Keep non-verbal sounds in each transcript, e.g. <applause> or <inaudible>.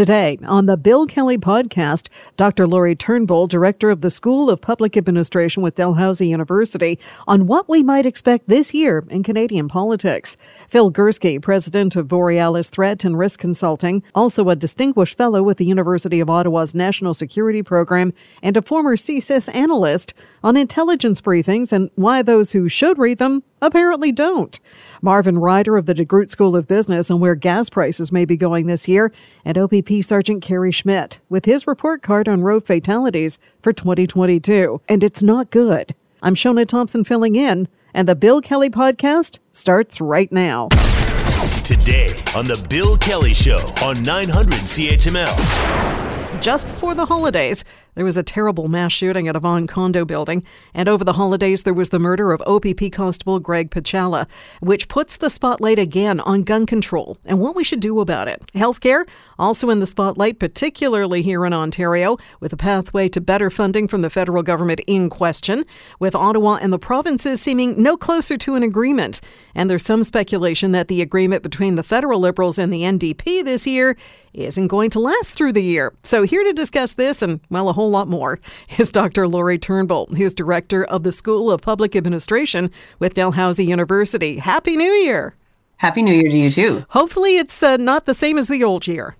Today, on the Bill Kelly podcast, Dr. Lori Turnbull, director of the School of Public Administration with Dalhousie University, on what we might expect this year in Canadian politics. Phil Gurski, president of Borealis Threat and Risk Consulting, also a distinguished fellow with the University of Ottawa's National Security Program, and a former CSIS analyst on intelligence briefings and why those who should read them apparently don't. Marvin Ryder of the DeGroote School of Business on where gas prices may be going this year, and OPP Sergeant Kerry Schmidt with his report card on road fatalities for 2022. And it's not good. I'm Shona Thompson filling in, and the Bill Kelly podcast starts right now. Today on the Bill Kelly Show on 900 CHML. Just before the holidays, there was a terrible mass shooting at a Vaughan condo building, and over the holidays there was the murder of OPP Constable Greg Pierzchala, which puts the spotlight again on gun control and what we should do about it. Healthcare also in the spotlight, particularly here in Ontario, with a pathway to better funding from the federal government in question, with Ottawa and the provinces seeming no closer to an agreement. And there's some speculation that the agreement between the federal Liberals and the NDP this year isn't going to last through the year. So here to discuss this and well a whole lot more <laughs> is Dr. Lori Turnbull, who's director of the School of Public Administration with Dalhousie University. Happy New Year! Happy New Year to you too. Hopefully, it's uh, not the same as the old year.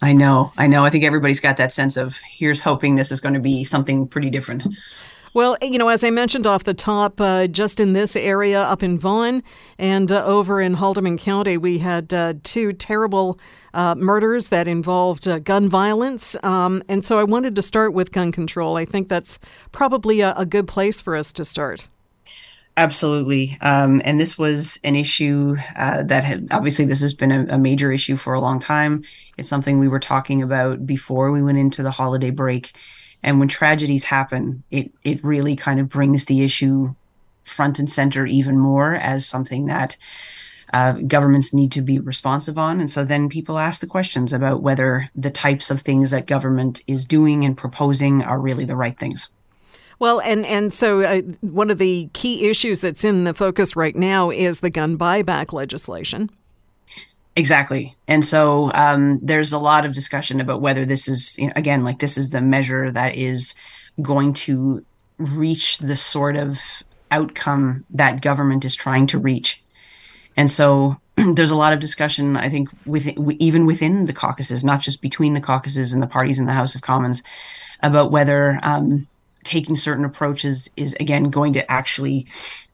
I know, I know. I think everybody's got that sense of here's hoping this is going to be something pretty different. Well, you know, as I mentioned off the top, uh, just in this area up in Vaughan and uh, over in Haldimand County, we had uh, two terrible uh, murders that involved uh, gun violence. Um, and so I wanted to start with gun control. I think that's probably a, a good place for us to start. Absolutely. Um, and this was an issue uh, that had obviously this has been a, a, major issue for a long time. It's something we were talking about before we went into the holiday break. And when tragedies happen, it it really kind of brings the issue front and center even more as something that uh, governments need to be responsive on. And so then people ask the questions about whether the types of things that government is doing and proposing are really the right things. Well, and and so uh, one of the key issues that's in the focus right now is the gun buyback legislation. Exactly. And so um, there's a lot of discussion about whether this is, you know, again, like this is the measure that is going to reach the sort of outcome that government is trying to reach. And so <clears throat> there's a lot of discussion, I think, within, even within the caucuses, not just between the caucuses and the parties in the House of Commons, about whether um, taking certain approaches is, again, going to actually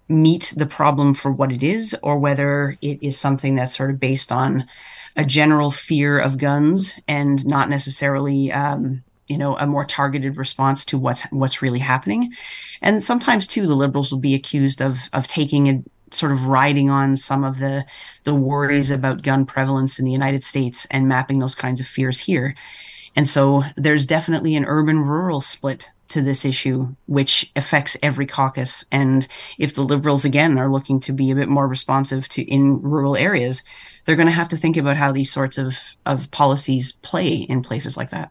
meet the problem for what it is, or whether it is something that's sort of based on a general fear of guns and not necessarily, um, you know, a more targeted response to what's what's really happening. And sometimes too, the liberals will be accused of of taking a sort of riding on some of the the worries about gun prevalence in the United States and mapping those kinds of fears here. And so there's definitely an urban rural split to this issue, which affects every caucus. And if the Liberals, again, are looking to be a bit more responsive to in rural areas, they're going to have to think about how these sorts of, of policies play in places like that.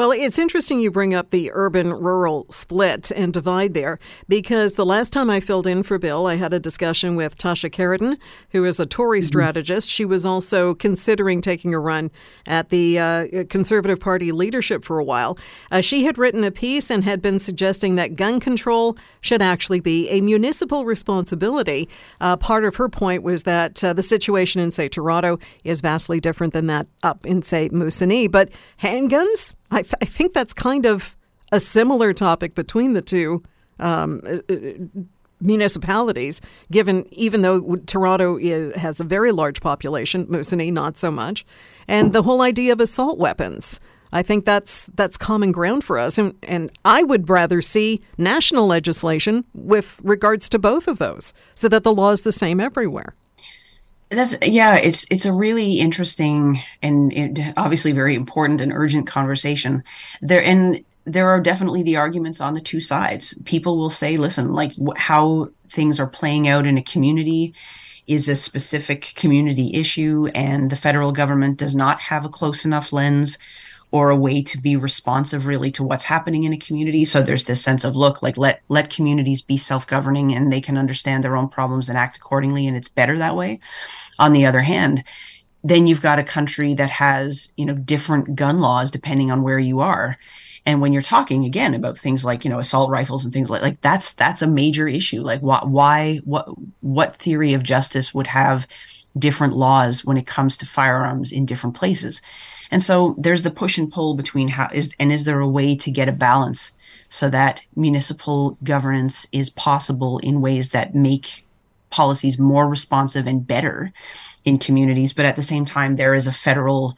Well, it's interesting you bring up the urban rural split and divide there because the last time I filled in for Bill, I had a discussion with Tasha Kheiriddin, who is a Tory mm-hmm. strategist. She was also considering taking a run at the uh, Conservative Party leadership for a while. Uh, she had written a piece and had been suggesting that gun control should actually be a municipal responsibility. Uh, part of her point was that uh, the situation in, say, Toronto is vastly different than that up in, say, Moosonee. But handguns, I, th- I think that's kind of a similar topic between the two um, uh, uh, municipalities, given even though Toronto is, has a very large population, Moosonee not so much, and the whole idea of assault weapons. I think that's that's common ground for us, and and I would rather see national legislation with regards to both of those, so that the law is the same everywhere. That's yeah, it's it's a really interesting and it, obviously very important and urgent conversation. There and there are definitely the arguments on the two sides. People will say, "Listen, like wh- how things are playing out in a community is a specific community issue, and the federal government does not have a close enough lens or a way to be responsive really to what's happening in a community. So there's this sense of look like let let communities be self-governing and they can understand their own problems and act accordingly and it's better that way. On the other hand then you've got a country that has you know different gun laws depending on where you are. And when you're talking again about things like you know assault rifles and things like like that's that's a major issue. Like why why what what theory of justice would have different laws when it comes to firearms in different places and so there's the push and pull between how is and is there a way to get a balance so that municipal governance is possible in ways that make policies more responsive and better in communities, but at the same time, there is a federal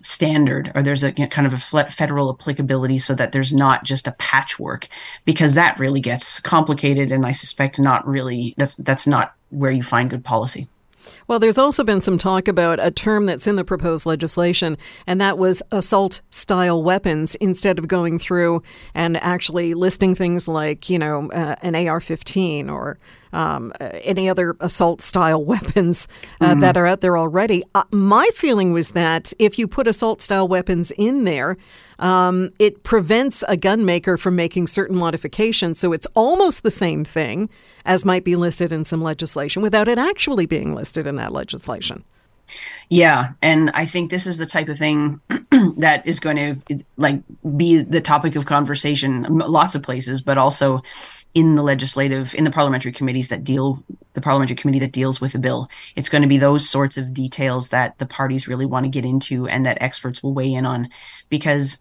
standard or there's a kind of a federal applicability so that there's not just a patchwork because that really gets complicated and I suspect not really that's that's not where you find good policy. Well, there's also been some talk about a term that's in the proposed legislation, and that was assault style weapons instead of going through and actually listing things like, you know, uh, an AR 15 or um, uh, any other assault style <laughs> weapons uh, mm-hmm. that are out there already. Uh, my feeling was that if you put assault style weapons in there, um, it prevents a gun maker from making certain modifications. So it's almost the same thing as might be listed in some legislation without it actually being listed in that legislation. Yeah, and I think this is the type of thing <clears throat> that is going to like be the topic of conversation lots of places, but also in the legislative in the parliamentary committees that deal the parliamentary committee that deals with the bill it's going to be those sorts of details that the parties really want to get into and that experts will weigh in on because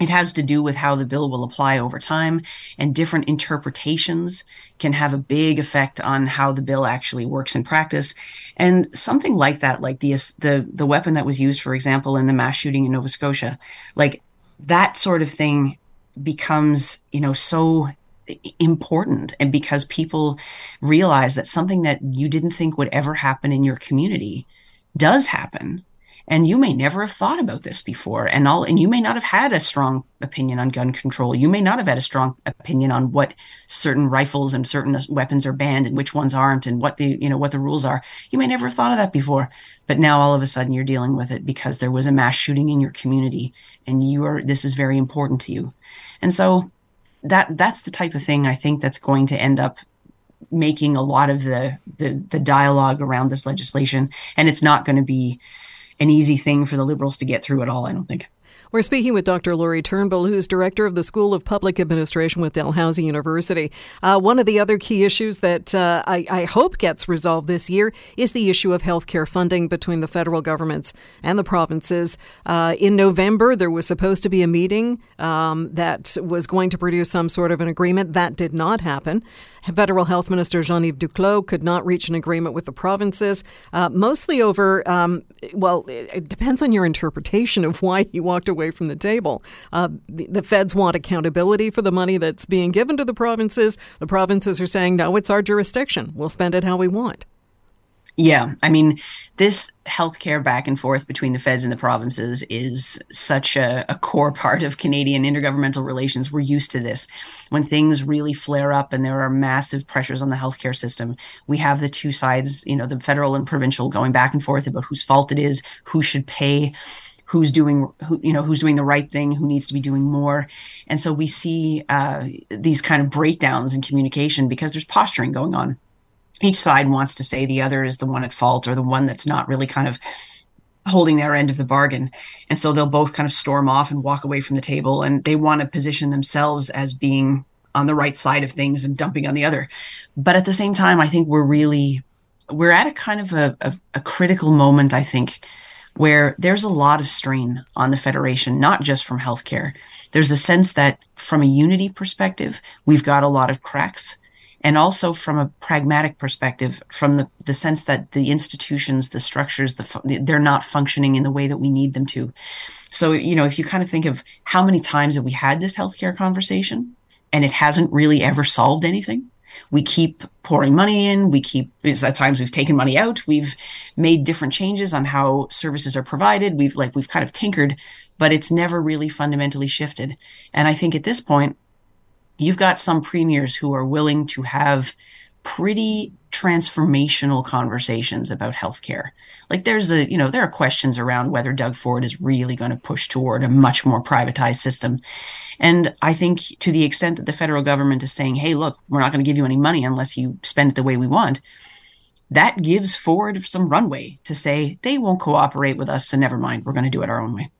it has to do with how the bill will apply over time and different interpretations can have a big effect on how the bill actually works in practice. And something like that like the the the weapon that was used for example in the mass shooting in Nova Scotia like that sort of thing becomes you know so important and because people realize that something that you didn't think would ever happen in your community does happen and you may never have thought about this before and all and you may not have had a strong opinion on gun control. You may not have had a strong opinion on what certain rifles and certain weapons are banned and which ones aren't and what the you know what the rules are. You may never have thought of that before but now all of a sudden you're dealing with it because there was a mass shooting in your community and you are this is very important to you. And so that that's the type of thing I think that's going to end up making a lot of the the, the dialogue around this legislation, and it's not going to be an easy thing for the liberals to get through at all. I don't think. We're speaking with Dr. Lori Turnbull, who's director of the School of Public Administration with Dalhousie University. Uh, one of the other key issues that uh, I, I, hope gets resolved this year is the issue of healthcare funding between the federal governments and the provinces. Uh, in November, there was supposed to be a meeting um, that was going to produce some sort of an agreement. That did not happen. Federal Health Minister Jean Yves Duclos could not reach an agreement with the provinces, uh, mostly over, um, well, it depends on your interpretation of why he walked away from the table. Uh, the, the, feds want accountability for the money that's being given to the provinces. The provinces are saying, no, it's our jurisdiction. We'll spend it how we want. Yeah, I mean, this healthcare back and forth between the feds and the provinces is such a, a, core part of Canadian intergovernmental relations. We're used to this. When things really flare up and there are massive pressures on the healthcare system, we have the two sides, you know, the federal and provincial going back and forth about whose fault it is, who should pay who's doing who you know who's doing the right thing who needs to be doing more and so we see uh, these kind of breakdowns in communication because there's posturing going on each side wants to say the other is the one at fault or the one that's not really kind of holding their end of the bargain. And so they'll both kind of storm off and walk away from the table and they want to position themselves as being on the right side of things and dumping on the other. But at the same time, I think we're really we're at a kind of a, a, a critical moment, I think, where there's a lot of strain on the Federation, not just from healthcare. There's a sense that from a unity perspective, we've got a lot of cracks and also from a pragmatic perspective from the, the sense that the institutions the structures the they're not functioning in the way that we need them to so you know if you kind of think of how many times have we had this healthcare conversation and it hasn't really ever solved anything we keep pouring money in. We keep at times we've taken money out. We've made different changes on how services are provided. We've like we've kind of tinkered but it's never really fundamentally shifted. And i think at this point you've got some premiers who are willing to have pretty transformational conversations about healthcare. Like there's a, you know, there are questions around whether Doug Ford is really going to push toward a much more privatized system. And I think to the extent that the federal government is saying, hey, look, we're not going to give you any money unless you spend it the way we want, that gives Ford some runway to say they won't cooperate with us, so never mind, we're going to do it our own way.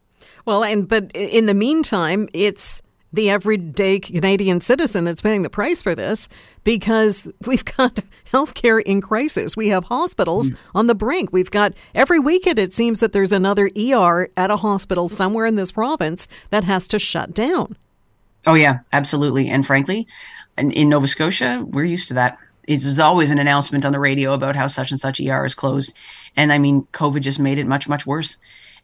Well, and but in the meantime, it's the everyday Canadian citizen that's paying the price for this because we've got <laughs> healthcare in crisis. We have hospitals mm. on the brink. We've got every weekend it seems that there's another ER at a hospital somewhere in this province that has to shut down. Oh yeah, absolutely. And frankly, in, in Nova Scotia, we're used to that. It's always an announcement on the radio about how such and such ER is closed. And I mean, COVID just made it much, much worse.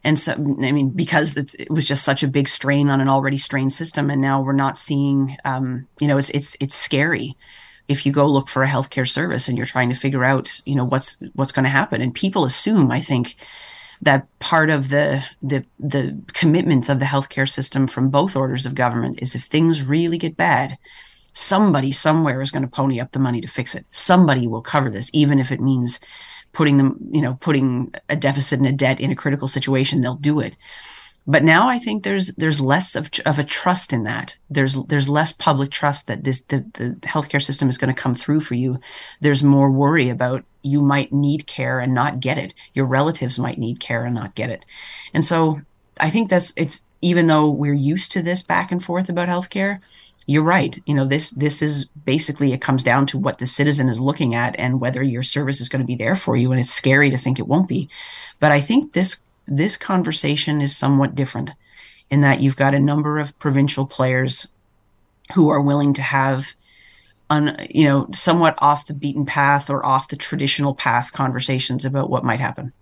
And so, I mean, because it was just such a big strain on an already strained system, and now we're not seeing, um, you know, it's it's it's scary if you go look for a healthcare service and you're trying to figure out, you know, what's what's going to happen. And people assume, I think, that part of the the the commitments of the healthcare system from both orders of government is if things really get bad, somebody somewhere is going to pony up the money to fix it. Somebody will cover this, even if it means putting them, you know, putting a deficit and a debt in a critical situation, they'll do it. But now I think there's there's less of, of a trust in that. There's there's less public trust that this the, the healthcare system is going to come through for you. There's more worry about you might need care and not get it. Your relatives might need care and not get it. And so I think that's it's even though we're used to this back and forth about healthcare, you're right. You know, this this is basically it comes down to what the citizen is looking at and whether your service is going to be there for you. And it's scary to think it won't be. But I think this this conversation is somewhat different in that you've got a number of provincial players who are willing to have un, you know somewhat off the beaten path or off the traditional path conversations about what might happen.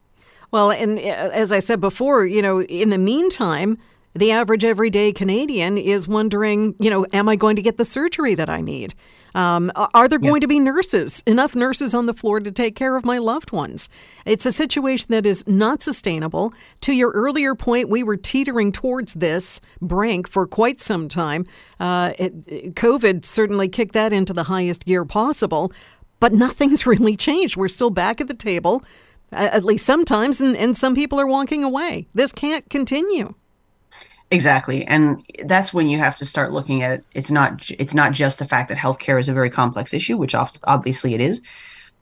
Well, and uh, as I said before, you know, in the meantime, the average everyday Canadian is wondering, you know, am I going to get the surgery that I need? Um, are there going to be nurses, enough nurses on the floor to take care of my loved ones? It's a situation that is not sustainable. To your earlier point, we were teetering towards this brink for quite some time. Uh, it, COVID certainly kicked that into the highest gear possible, but nothing's <laughs> really changed. We're still back at the table, at least sometimes, and, and some people are walking away. This can't continue. Exactly. And that's when you have to start looking at it. It's not it's not just the fact that healthcare is a very complex issue, which obviously it is,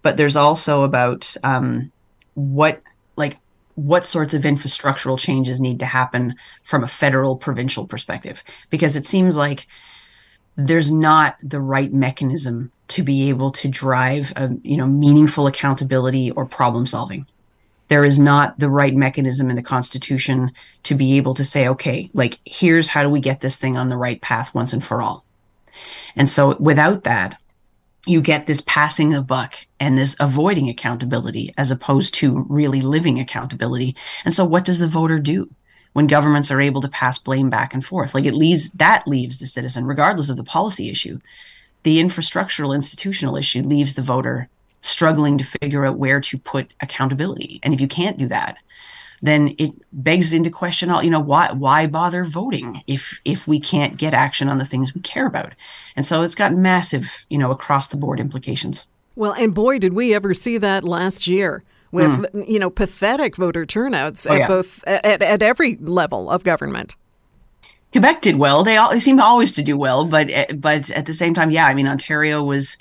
but there's also about um, what like what sorts of infrastructural changes need to happen from a federal provincial perspective because it seems like there's not the right mechanism to be able to drive a you know meaningful accountability or problem solving there is not the right mechanism in the Constitution to be able to say, okay, like, here's how do we get this thing on the right path once and for all. And so without that, you get this passing the buck and this avoiding accountability as opposed to really living accountability. And so what does the voter do? when governments are able to pass blame back and forth. Like it leaves that leaves the citizen, regardless of the policy issue. The infrastructural institutional issue leaves the voter struggling to figure out where to put accountability. And if you can't do that, then it begs into question all you know why why bother voting if if we can't get action on the things we care about and so it's got massive you know across the board implications well and boy did we ever see that last year with mm. you know pathetic voter turnouts oh, at yeah. both at, at every level of government Quebec did well. They all they seem always to do well, but but at the same time, yeah, I mean Ontario was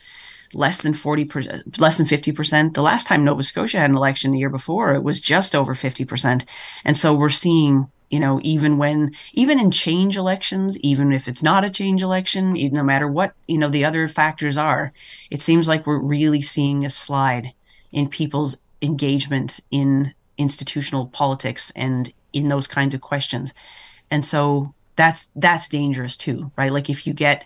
less than 40 percent, less than 50 percent. The last time Nova Scotia had an election the year before, it was just over 50 percent. And so we're seeing, you know, even when, even in change elections, even if it's not a change election, even, no matter what, you know, the other factors are, it seems like we're really seeing a slide in people's engagement in institutional politics and in those kinds of questions. And so that's that's dangerous too, right? Like if you get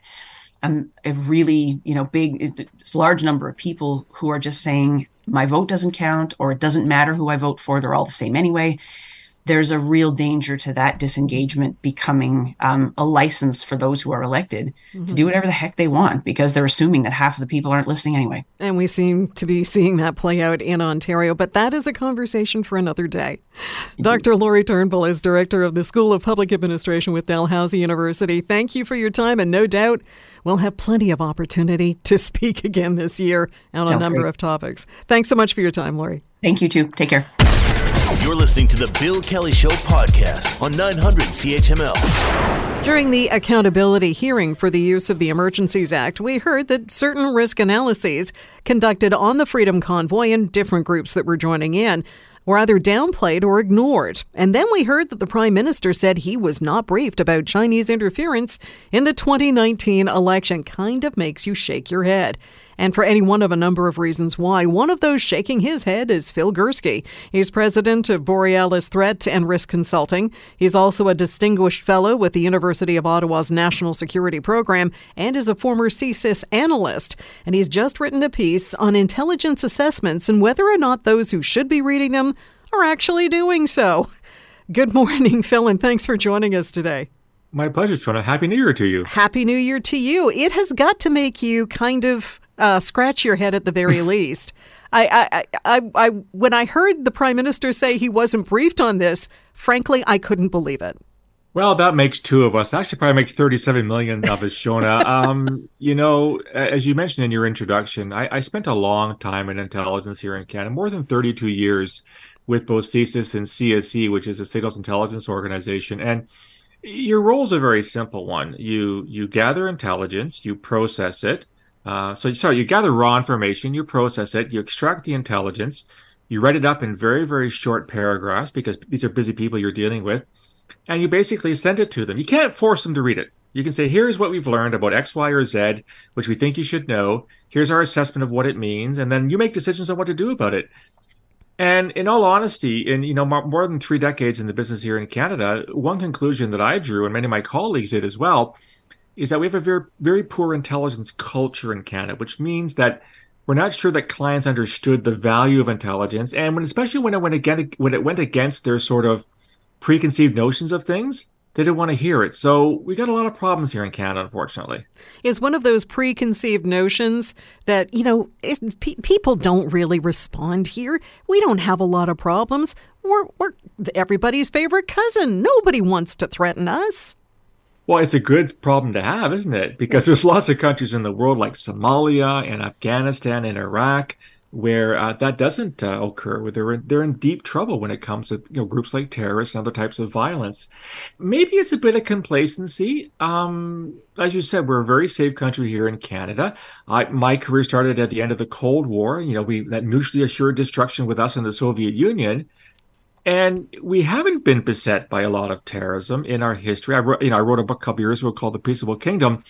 um, a really you know big large number of people who are just saying my vote doesn't count or it doesn't matter who i vote for they're all the same anyway there's a real danger to that disengagement becoming um, a license for those who are elected mm-hmm. to do whatever the heck they want because they're assuming that half of the people aren't listening anyway. And we seem to be seeing that play out in Ontario, but that is a conversation for another day. Dr. Lori Turnbull is director of the School of Public Administration with Dalhousie University. Thank you for your time, and no doubt we'll have plenty of opportunity to <laughs> speak again this year on Sounds a number great. of topics. Thanks so much for your time, Lori. Thank you, too. Take care. You're listening to the Bill Kelly Show podcast on 900 CHML. During the accountability hearing for the use of the Emergencies Act, we heard that certain risk analyses conducted on the Freedom Convoy and different groups that were joining in were either downplayed or ignored. And then we heard that the Prime Minister said he was not briefed about Chinese interference in the 2019 election. Kind of makes you shake your head. And for any one of a number of reasons why, one of those shaking his head is Phil Gurski. He's president of Borealis Threat and Risk Consulting. He's also a distinguished fellow with the University of Ottawa's National Security Program and is a former CSIS analyst. And he's just written a piece on intelligence assessments and whether or not those who should be reading them are actually doing so. Good morning, <laughs> Phil, and thanks for joining us today. My pleasure, Shona. Happy New Year to you. Happy New Year to you. It has got to make you kind of uh, scratch your head at the very <laughs> least. I, I, I, I, when I heard the prime minister say he wasn't briefed on this, frankly, I couldn't believe it. Well, that makes two of us. Actually, probably makes 37 million of us, Shona. um, <laughs> you know, as you mentioned in your introduction, I, I, spent a long time in intelligence here in Canada, more than 32 years with both CSIS and CSE, which is a signals intelligence organization. And your role is a very simple one. You you gather intelligence, you process it, uh, so, sorry, you gather raw information, you process it, you extract the intelligence, you write it up in very, very short paragraphs because these are busy people you're dealing with, and you basically send it to them. You can't force them to read it. You can say, here's what we've learned about X, Y, or Z, which we think you should know. Here's our assessment of what it means, and then you make decisions on what to do about it. And in all honesty, in you know more than three decades in the business here in Canada, one conclusion that I drew, and many of my colleagues did as well, is that we have a very very poor intelligence culture in Canada, which means that we're not sure that clients understood the value of intelligence, and when especially when it went against when it went against their sort of preconceived notions of things, they didn't want to hear it. So we got a lot of problems here in Canada, unfortunately. Is one of those preconceived notions that, you know, pe- people don't really respond here, we don't have a lot of problems. We're, we're everybody's favorite cousin. Nobody wants to threaten us. Well, it's a good problem to have, isn't it? Because there's lots of countries in the world like Somalia and Afghanistan and Iraq where uh, that doesn't uh, occur, where they're in, they're in deep trouble when it comes to you know groups like terrorists and other types of violence. Maybe it's a bit of complacency. Um, as you said, we're a very safe country here in Canada. I, my career started at the end of the Cold War. You know, we that mutually assured destruction with us in the Soviet Union. And we haven't been beset by a lot of terrorism in our history. I wrote, you know, I wrote a book a couple years ago called The Peaceable Kingdom,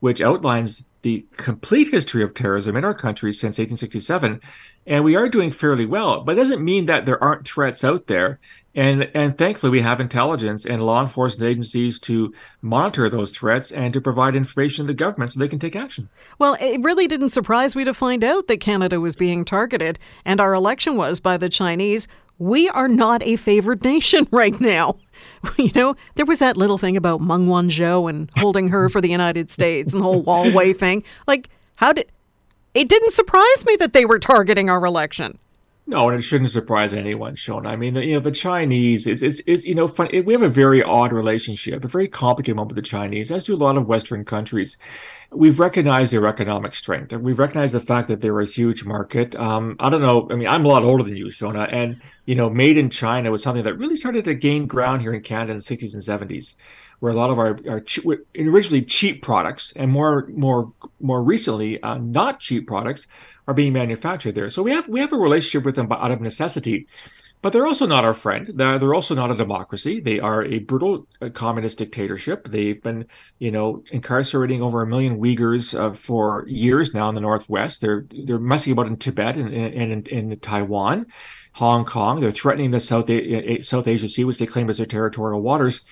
which outlines the complete history of terrorism in our country since 1867. And we are doing fairly well, but it doesn't mean that there aren't threats out there. And and thankfully we have intelligence and law enforcement agencies to monitor those threats and to provide information to the government so they can take action. Well, it really didn't surprise me to find out that Canada was being targeted and our election was by the Chinese we are not a favored nation <laughs> right now. <laughs> You know, there was that little thing about Meng Wanzhou and holding her for the United States and the whole Huawei <laughs> thing. Like, how did it didn't surprise me that they were targeting our election. No, and it shouldn't surprise anyone, Sean. I mean, you know, the Chinese, it's, it's, it's you know, fun, it, we have a very odd relationship, a very complicated one with the Chinese, as do a lot of Western countries. We've recognized their economic strength, and we've recognized the fact that they're a huge market. Um, I don't know. I mean, I'm a lot older than you, Shona, and you know, made in China was something that really started to gain ground here in Canada in the 60s and 70s, where a lot of our, our originally cheap products and more, more, more recently, uh, not cheap products are being manufactured there. So we have we have a relationship with them out of necessity. But they're also not our friend. They're, they're also not a democracy. They are a brutal uh, communist dictatorship. They've been, you know, incarcerating over a million Uyghurs uh, for years now in the Northwest. They're they're messing about in Tibet and, and, and in Taiwan, Hong Kong. They're threatening the South a- South Asia Sea, which they claim as their territorial waters.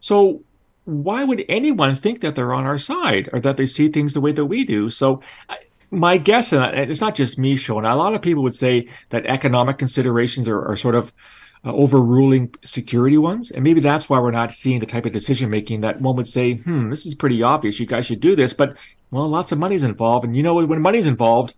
So why would anyone think that they're on our side or that they see things the way that we do? So my guess, and it's not just me, Sean, a lot of people would say that economic considerations are, are sort of uh, overruling security ones. And maybe that's why we're not seeing the type of decision making that one would say, hmm, this is pretty obvious. You guys should do this. But, well, lots of money's involved. And you know, when money's involved,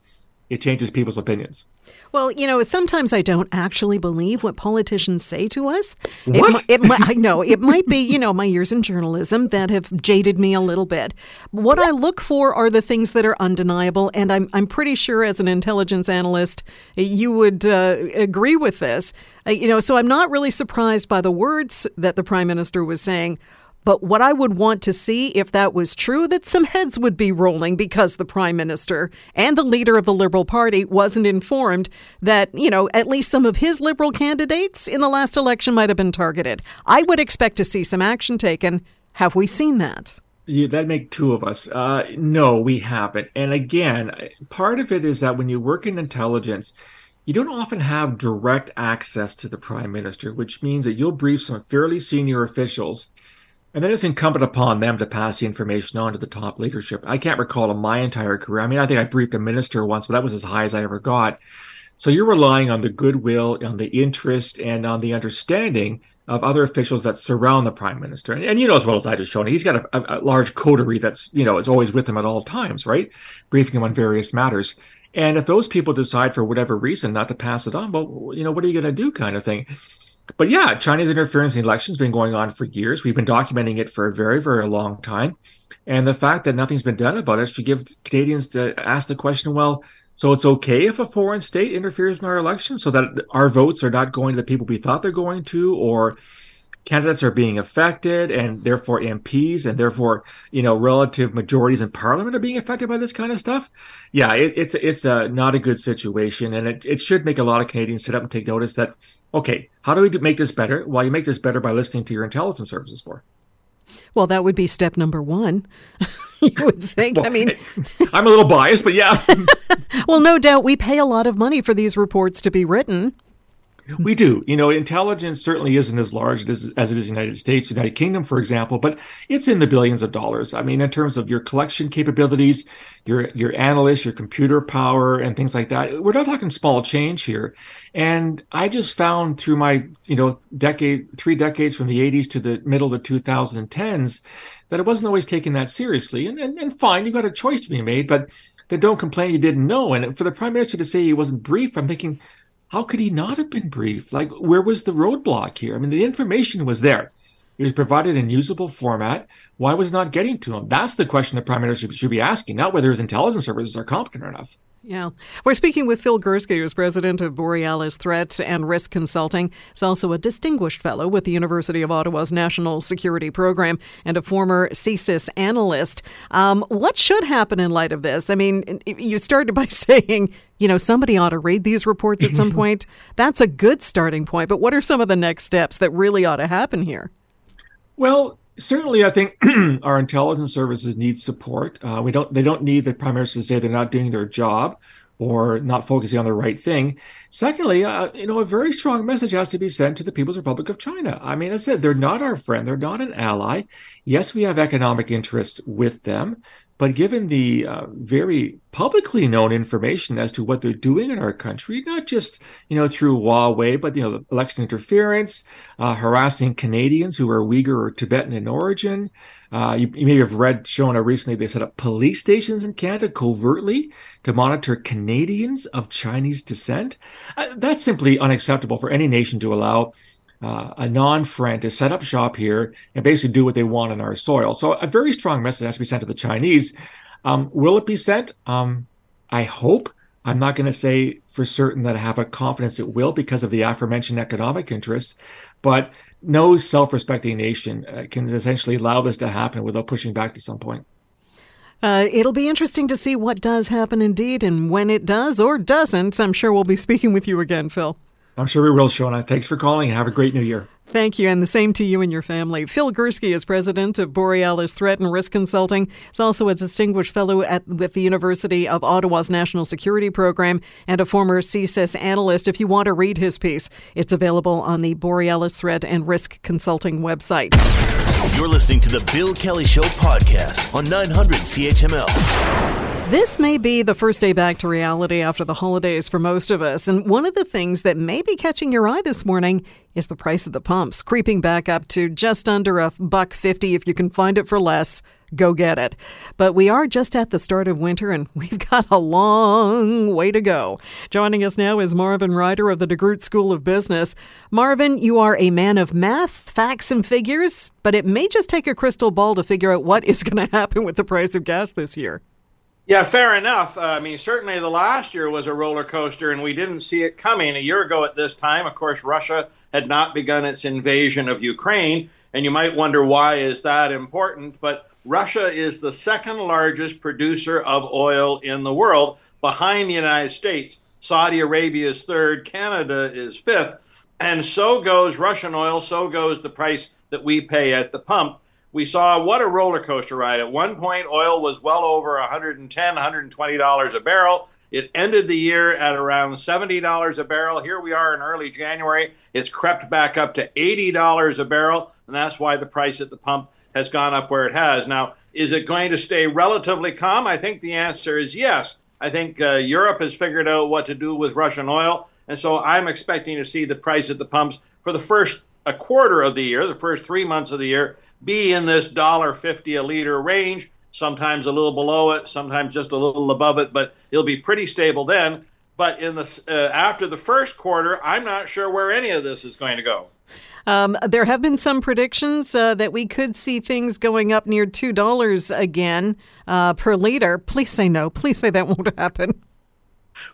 it changes people's opinions. Well, you know, sometimes I don't actually believe what politicians say to us. What? It, it, I know it might be, you know, my years in journalism that have jaded me a little bit. What I look for are the things that are undeniable, and I'm I'm pretty sure as an intelligence analyst, you would uh, agree with this. Uh, you know, so I'm not really surprised by the words that the prime minister was saying. But what I would want to see, if that was true, that some heads would be rolling because the prime minister and the leader of the Liberal Party wasn't informed that, you know, at least some of his Liberal candidates in the last election might have been targeted. I would expect to see some action taken. Have we seen that? Yeah, that make two of us. Uh, no, we haven't. And again, part of it is that when you work in intelligence, you don't often have direct access to the prime minister, which means that you'll brief some fairly senior officials and then it's incumbent upon them to pass the information on to the top leadership. I can't recall in my entire career. I mean, I think I briefed a minister once, but that was as high as I ever got. So you're relying on the goodwill, on the interest, and on the understanding of other officials that surround the prime minister. And, and you know as well as I do, Shona, he's got a, a, a, large coterie that's, you know, is always with him at all times, right? Briefing him on various matters. And if those people decide for whatever reason not to pass it on, well, you know, what are you going to do kind of thing? But yeah, Chinese interference in elections has been going on for years. We've been documenting it for a very, very long time. And the fact that nothing's been done about it should give Canadians to ask the question, well, so it's okay if a foreign state interferes in our elections so that our votes are not going to the people we thought they're going to, or candidates are being affected and therefore MPs and therefore, you know, relative majorities in parliament are being affected by this kind of stuff. Yeah, it, it's, it's a, not a good situation. And it, it should make a lot of Canadians sit up and take notice that okay, how do we make this better? Well, you make this better by listening to your intelligence services more. Well, that would be step number one. <laughs> you would think. Well, I mean, <laughs> I'm a little biased, but yeah. <laughs> well, no doubt we pay a lot of money for these reports to be written. We do. You know, intelligence certainly isn't as large as, as it is in the United States, United Kingdom, for example, but it's in the billions of dollars. I mean, in terms of your collection capabilities, your your analysts, your computer power, and things like that. We're not talking small change here. And I just found through my, you know, decade, three decades from the 80s to the middle of the 2010s, that it wasn't always taken that seriously. And, and, and fine, you've got a choice to be made, but then don't complain you didn't know. And for the prime minister to say he wasn't briefed, I'm thinking, how could he not have been briefed? Like, where was the roadblock here? I mean, the information was there. It was provided in usable format. Why was not getting to him? That's the question the prime minister should be asking, not whether his intelligence services are competent enough. Yeah. We're speaking with Phil Gurski, who's president of Borealis Threat and Risk Consulting. He's also a distinguished fellow with the University of Ottawa's National Security Program and a former CSIS analyst. Um, what should happen in light of this? I mean, you started <laughs> by saying, you know, somebody ought to read these reports at some <laughs> point. That's a good starting point. But what are some of the next steps that really ought to happen here? Well, certainly, I think <clears throat> our intelligence services need support. Uh, we don't. They don't need the prime minister to say they're not doing their job or not focusing on the right thing. Secondly, uh, you know, a very strong message has to be sent to the People's Republic of China. I mean, as I said, they're not our friend. They're not an ally. Yes, we have economic interests with them, but given the uh, very publicly known information as to what they're doing in our country, not just you know through Huawei, but you know election interference, uh, harassing Canadians who are Uyghur or Tibetan in origin. Uh, you, you, may have read Shona recently they set up police stations in Canada covertly to monitor Canadians of Chinese descent. Uh, that's simply unacceptable for any nation to allow uh, a non-friend to set up shop here and basically do what they want on our soil. So a very strong message has to be sent to the Chinese. Um, will it be sent? Um, I hope. I'm not going to say for certain that I have a confidence it will because of the aforementioned economic interests, but no self-respecting nation uh, can essentially allow this to happen without pushing back to some point. Uh, it'll be interesting to see what does happen indeed and when it does or doesn't. I'm sure we'll be speaking with you again, Phil. I'm sure we will, Shona. Thanks for calling and have a great new year. Thank you, and the same to you and your family. Phil Gurski is president of Borealis Threat and Risk Consulting. He's also a distinguished fellow at with the University of Ottawa's National Security Program and a former CSIS analyst. If you want to read his piece, it's available on the Borealis Threat and Risk Consulting website. You're listening to the Bill Kelly Show podcast on 900 CHML. This may be the first day back to reality after the holidays for most of us. And one of the things that may be catching your eye this morning is the price of the pumps, creeping back up to just under a buck 50 if you can find it for less. Go get it. But we are just at the start of winter and <laughs> we've got a long way to go. Joining us now is Marvin Ryder of the DeGroote School of Business. Marvin, you are a man of math, facts, and figures, but it may just take a crystal ball to figure out what is going <laughs> to happen with the price of gas this year. Yeah, fair enough. Uh, I mean, certainly the last year was a roller coaster, and we didn't see it coming. A year ago at this time, of course, Russia had not begun its invasion of Ukraine, And you might wonder why is that important, but Russia is the second largest producer of oil in the world behind the United States. Saudi Arabia is third, Canada is fifth, and so goes Russian oil, so goes the price that we pay at the pump. We saw what a roller coaster ride. At one point, oil was well over 110, 120 dollars a barrel. It ended the year at around $70 a barrel. Here we are in early January. It's crept back up to $80 a barrel, and that's why the price at the pump has gone up where it has. Now, is it going to stay relatively calm? I think the answer is yes. I think uh, Europe has figured out what to do with Russian oil, and so I'm expecting to see the price at the pumps for the first a quarter of the year, the first three months of the year, be in this dollar fifty a liter range sometimes a little below it, sometimes just a little above it, but it'll be pretty stable then. But in the uh, after the first quarter, I'm not sure where any of this is going to go. Um, there have been some predictions uh, that we could see things going up near two dollars again uh, per liter. Please say no. Please say that won't happen.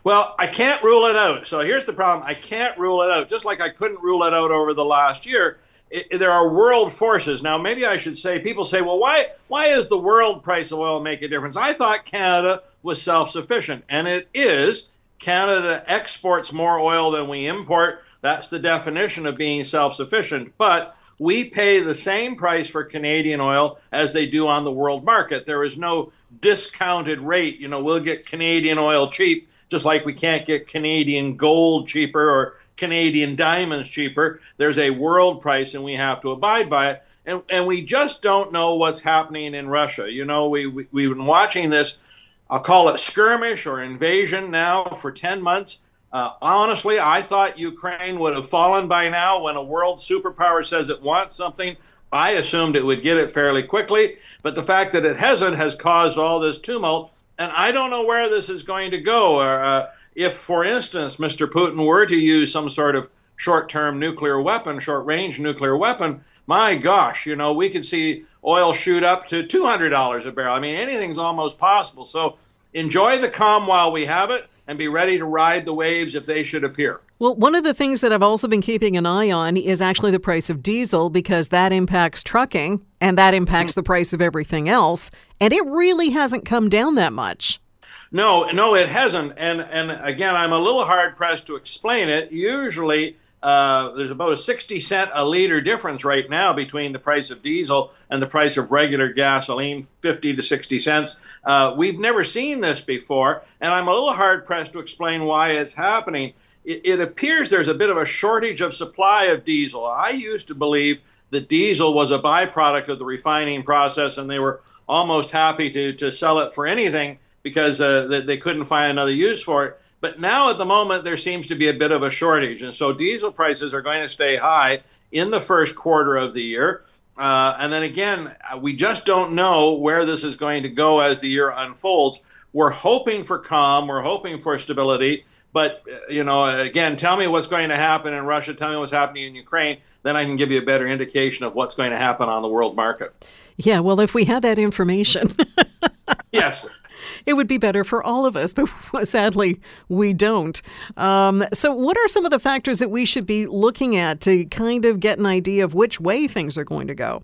Well, I can't rule it out. So here's the problem: I can't rule it out. Just like I couldn't rule it out over the last year it, there are world forces. Now, maybe I should say, people say, well, why, why is the world price of oil make a difference? I thought Canada was self sufficient, and it is. Canada exports more oil than we import. That's the definition of being self sufficient. But we pay the same price for Canadian oil as they do on the world market. There is no discounted rate. You know, we'll get Canadian oil cheap, just like we can't get Canadian gold cheaper or Canadian diamonds cheaper. There's a world price, and we have to abide by it. And, and we just don't know what's happening in Russia. You know, we, we, we've been watching this, I'll call it skirmish or invasion now for 10 months. Uh, honestly, I thought Ukraine would have fallen by now when a world superpower says it wants something. I assumed it would get it fairly quickly, but the fact that it hasn't has caused all this tumult, and I don't know where this is going to go. Uh, if, for instance, Mr. Putin were to use some sort of short term nuclear weapon, short range nuclear weapon, my gosh, you know, we could see oil shoot up to $200 a barrel. I mean, anything's almost possible. So enjoy the calm while we have it and be ready to ride the waves if they should appear. Well, one of the things that I've also been keeping an eye on is actually the price of diesel because that impacts trucking and that impacts mm. the price of everything else. And it really hasn't come down that much. No, no, it hasn't. And and again, I'm a little hard pressed to explain it. Usually, uh, there's about a 60 cent a liter difference right now between the price of diesel and the price of regular gasoline, 50 to 60 cents. Uh, we've never seen this before, and I'm a little hard pressed to explain why it's happening. It, it appears there's a bit of a shortage of supply of diesel. I used to believe that diesel was a byproduct of the refining process, and they were almost happy to to sell it for anything because uh, they couldn't find another use for it. But now at the moment, there seems to be a bit of a shortage. And so diesel prices are going to stay high in the first quarter of the year. Uh, and then again, we just don't know where this is going to go as the year unfolds. We're hoping for calm, we're hoping for stability. But, uh, you know, again, tell me what's going to happen in Russia, tell me what's happening in Ukraine, then I can give you a better indication of what's going to happen on the world market. Yeah, well, if we had that information. <laughs> yes it would be better for all of us, <laughs> but sadly, we don't. Um, so, what are some of the factors that we should be looking at to kind of get an idea of which way things are going to go?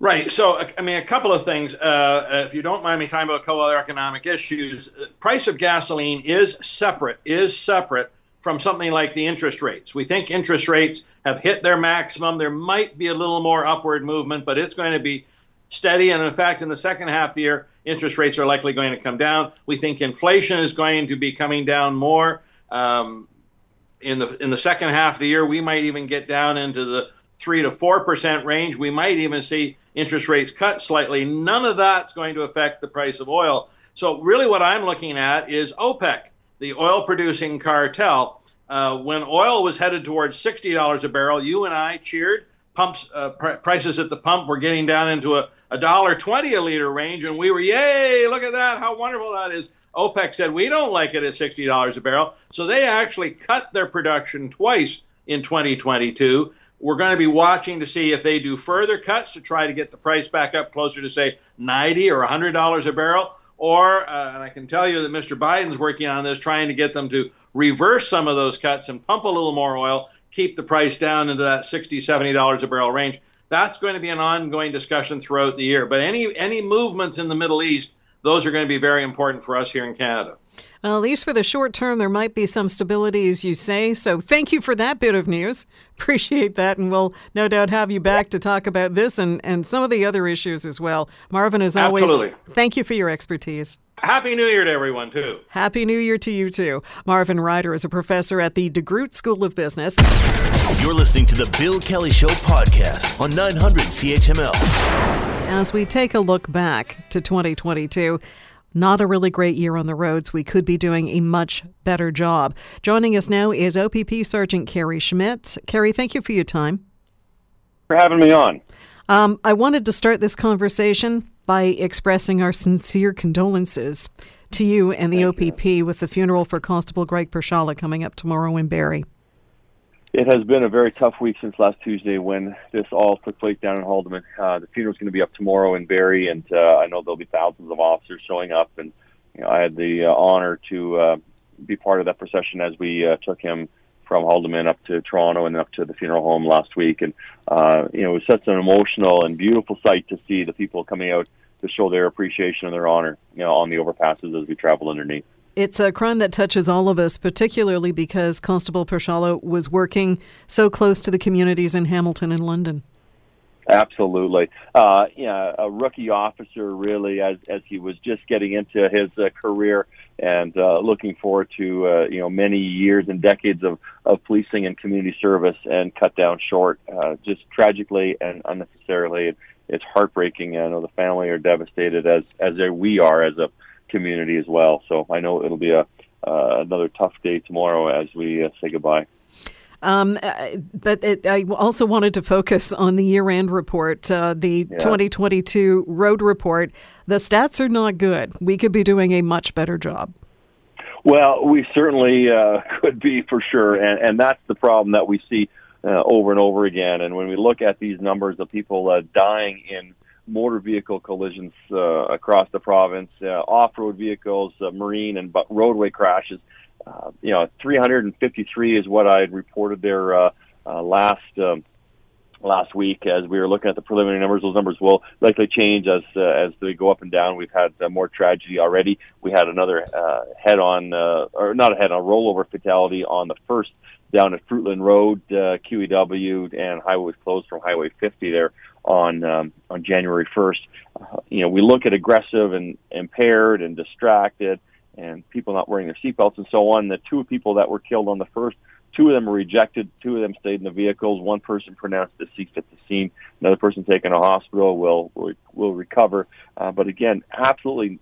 Right. So, I mean, a couple of things. Uh, if you don't mind me talking about a couple other economic issues, uh, price of gasoline is separate. Is separate from something like the interest rates. We think interest rates have hit their maximum. There might be a little more upward movement, but it's going to be steady. And in fact, in the second half of the year, interest rates are likely going to come down. We think inflation is going to be coming down more. Um, in the in the second half of the year, we might even get down into the three to four percent range. We might even see interest rates cut slightly. None of that's going to affect the price of oil. So really, what I'm looking at is OPEC, the oil producing cartel. Uh, when oil was headed towards sixty dollars a barrel, you and I cheered. Pumps uh, pr- prices at the pump were getting down into a a dollar twenty a liter range, and we were, yay! Look at that! How wonderful that is! OPEC said we don't like it at sixty dollars a barrel, so they actually cut their production twice in 2022. We're going to be watching to see if they do further cuts to try to get the price back up closer to say 90 or 100 dollars a barrel. Or, uh, and I can tell you that Mr. Biden's working on this, trying to get them to reverse some of those cuts and pump a little more oil, keep the price down into that 60, 70 dollars a barrel range. That's going to be an ongoing discussion throughout the year. But any any movements in the Middle East, those are going to be very important for us here in Canada. Well, at least for the short term, there might be some stability, as you say. So thank you for that bit of news. <laughs> Appreciate that. And we'll no doubt have you back to talk about this and, and some of the other issues as well. Marvin, as always, Absolutely. thank you for your expertise. Happy New Year to everyone, too. Happy New Year to you, too. Marvin Ryder is a professor at the DeGroote School of Business. You're listening to the Bill Kelly Show podcast on 900 CHML. As we take a look back to 2022, not a really great year on the roads. We could be doing a much better job. Joining us now is OPP Sergeant Kerry Schmidt. Kerry, thank you for your time. For having me on. Um, I wanted to start this conversation by expressing our sincere condolences to you and the Thank OPP you. with the funeral for Constable Greg Pierzchala coming up tomorrow in Barrie. It has been a very tough week since last Tuesday when this all took place down in Haldimand. Uh, the funeral's going to be up tomorrow in Barrie, and uh, I know there'll be thousands of officers showing up. And you know, I had the uh, honor to uh, be part of that procession as we uh, took him from Haldimand up to Toronto and up to the funeral home last week. And uh, you know, it was such an emotional and beautiful sight to see the people coming out to show their appreciation and their honor, you know, on the overpasses as we travel underneath. It's a crime that touches all of us, particularly because Constable Pierzchala was working so close to the communities in Hamilton and London. Absolutely. Uh, yeah, a rookie officer, really, as as he was just getting into his uh, career and uh, looking forward to uh, you know many years and decades of of policing and community service, and cut down short, uh, just tragically and unnecessarily. It's heartbreaking. I know the family are devastated, as as they we are as a community as well. So I know it'll be a uh, another tough day tomorrow as we uh, say goodbye. Um, but it, I also wanted to focus on the year end report, uh, the yeah. 2022 road report. The stats are not good. We could be doing a much better job. Well, we certainly uh, <laughs> could be for sure. And, and that's the problem that we see uh, over and over again. And when we look at these numbers of people uh, dying in motor vehicle collisions uh, across the province, uh, off-road vehicles, uh, marine and roadway crashes, uh, you know, 353 is what I had reported there uh, uh, last um, last week. As we were looking at the preliminary numbers, those numbers will likely change as uh, as they go up and down. We've had uh, more tragedy already. We had another uh, head-on, uh, or not a head-on, rollover fatality on the first down at Fruitland Road, uh, QEW, and highway was closed from Highway 50 there on um, on January 1st. Uh, you know, we look at aggressive and impaired and distracted and people not wearing their seatbelts and so on. The two people that were killed on the first, two of them were rejected. Two of them stayed in the vehicles. One person pronounced deceased at the scene. Another person taken to hospital will will recover. Uh, but again, absolutely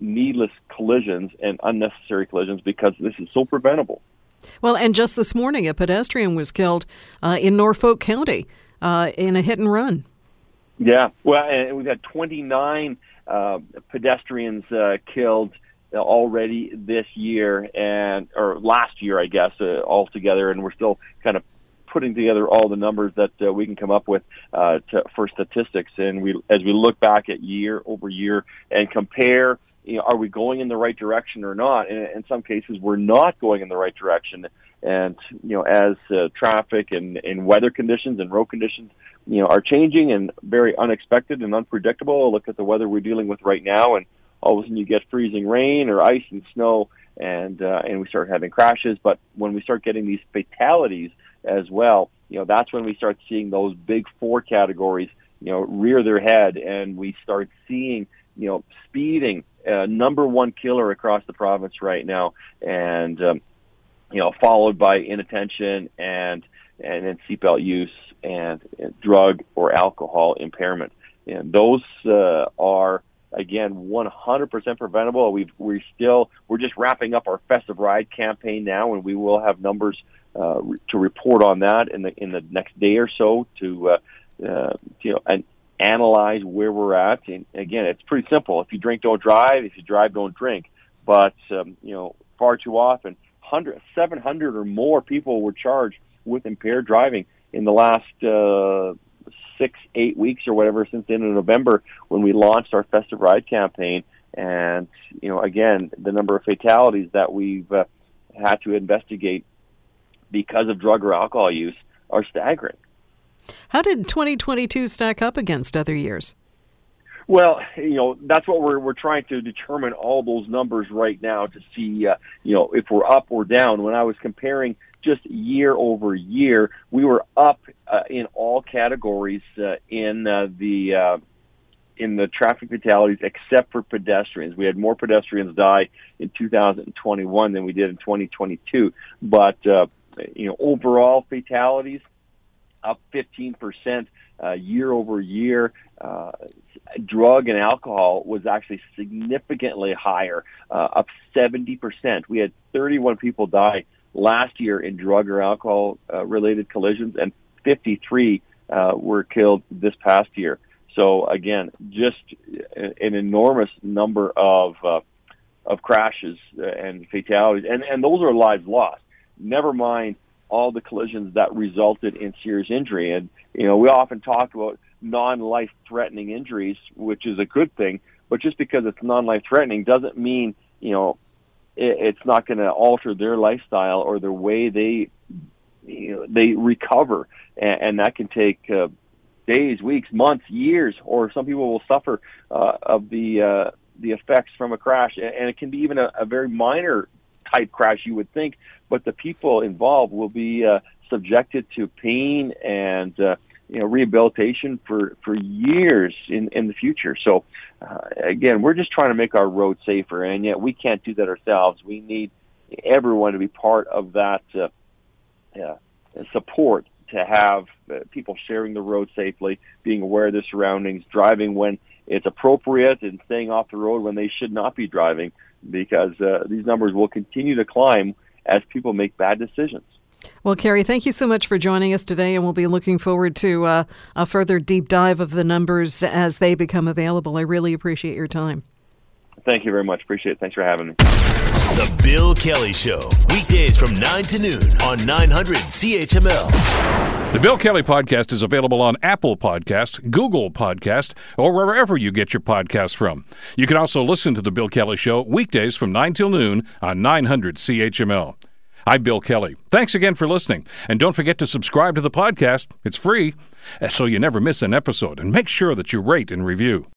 needless collisions and unnecessary collisions because this is so preventable. Well, and just this morning, a pedestrian was killed uh, in Norfolk County uh, in a hit and run. Yeah, well, and we've had 29 uh, pedestrians uh, killed already this year and or last year, I guess, uh, altogether, and we're still kind of putting together all the numbers that uh, we can come up with uh, to, for statistics. And we, as we look back at year over year and compare, you know, are we going in the right direction or not? And in some cases, we're not going in the right direction. And you know, as uh, traffic and, and weather conditions and road conditions, you know, are changing and very unexpected and unpredictable. Look at the weather we're dealing with right now, and all of a sudden you get freezing rain or ice and snow, and uh, and we start having crashes. But when we start getting these fatalities as well, you know, that's when we start seeing those big four categories, you know, rear their head, and we start seeing, you know, speeding, uh, number one killer across the province right now, and um, you know, followed by inattention and and then seatbelt use and, and drug or alcohol impairment. And those uh, are again 100% preventable. We we still we're just wrapping up our festive ride campaign now and we will have numbers uh, to report on that in the in the next day or so to uh, uh, you know and analyze where we're at. And again it's pretty simple. If you drink don't drive. If you drive don't drink. But um, you know far too often 100 700 or more people were charged with impaired driving in the last uh, six, eight weeks or whatever since the end of November when we launched our Festive Ride campaign. And, you know, again, the number of fatalities that we've uh, had to investigate because of drug or alcohol use are staggering. How did 2022 stack up against other years? Well, you know, that's what we're we're trying to determine all those numbers right now to see, uh, you know, if we're up or down. When I was comparing just year over year, we were up uh, in all categories uh, in uh, the uh, in the traffic fatalities, except for pedestrians. We had more pedestrians die in 2021 than we did in 2022. But uh, you know, overall fatalities up 15 percent uh, year over year. Uh, drug and alcohol was actually significantly higher, uh, up 70%. We had 31 people die last year in drug or alcohol uh, related collisions, and 53 uh, were killed this past year. So again, just an enormous number of uh, of crashes and fatalities, and and those are lives lost. Never mind all the collisions that resulted in serious injury. And you know, we often talk about non-life threatening injuries, which is a good thing. But just because it's non-life threatening doesn't mean you know it, it's not going to alter their lifestyle or the way they you know, they recover, and, and that can take uh, days, weeks, months, years, or some people will suffer uh, of the uh, the effects from a crash, and it can be even a, a very minor type crash you would think, but the people involved will be uh, subjected to pain and uh, you know rehabilitation for for years in in the future. So uh, again, we're just trying to make our roads safer, and yet we can't do that ourselves. We need everyone to be part of that uh, uh, support to have uh, people sharing the road safely, being aware of their surroundings, driving when it's appropriate, and staying off the road when they should not be driving, because uh, these numbers will continue to climb as people make bad decisions. Well, Kerry, thank you so much for joining us today, and we'll be looking forward to uh, a further deep dive of the numbers as they become available. I really appreciate your time. Thank you very much. Appreciate it. Thanks for having me. The Bill Kelly Show, weekdays from 9 to noon on 900 CHML. The Bill Kelly Podcast is available on Apple Podcast, Google Podcast, or wherever you get your podcasts from. You can also listen to The Bill Kelly Show weekdays from 9 till noon on 900 CHML. I'm Bill Kelly. Thanks again for listening. And don't forget to subscribe to the podcast. It's free, so you never miss an episode. And make sure that you rate and review.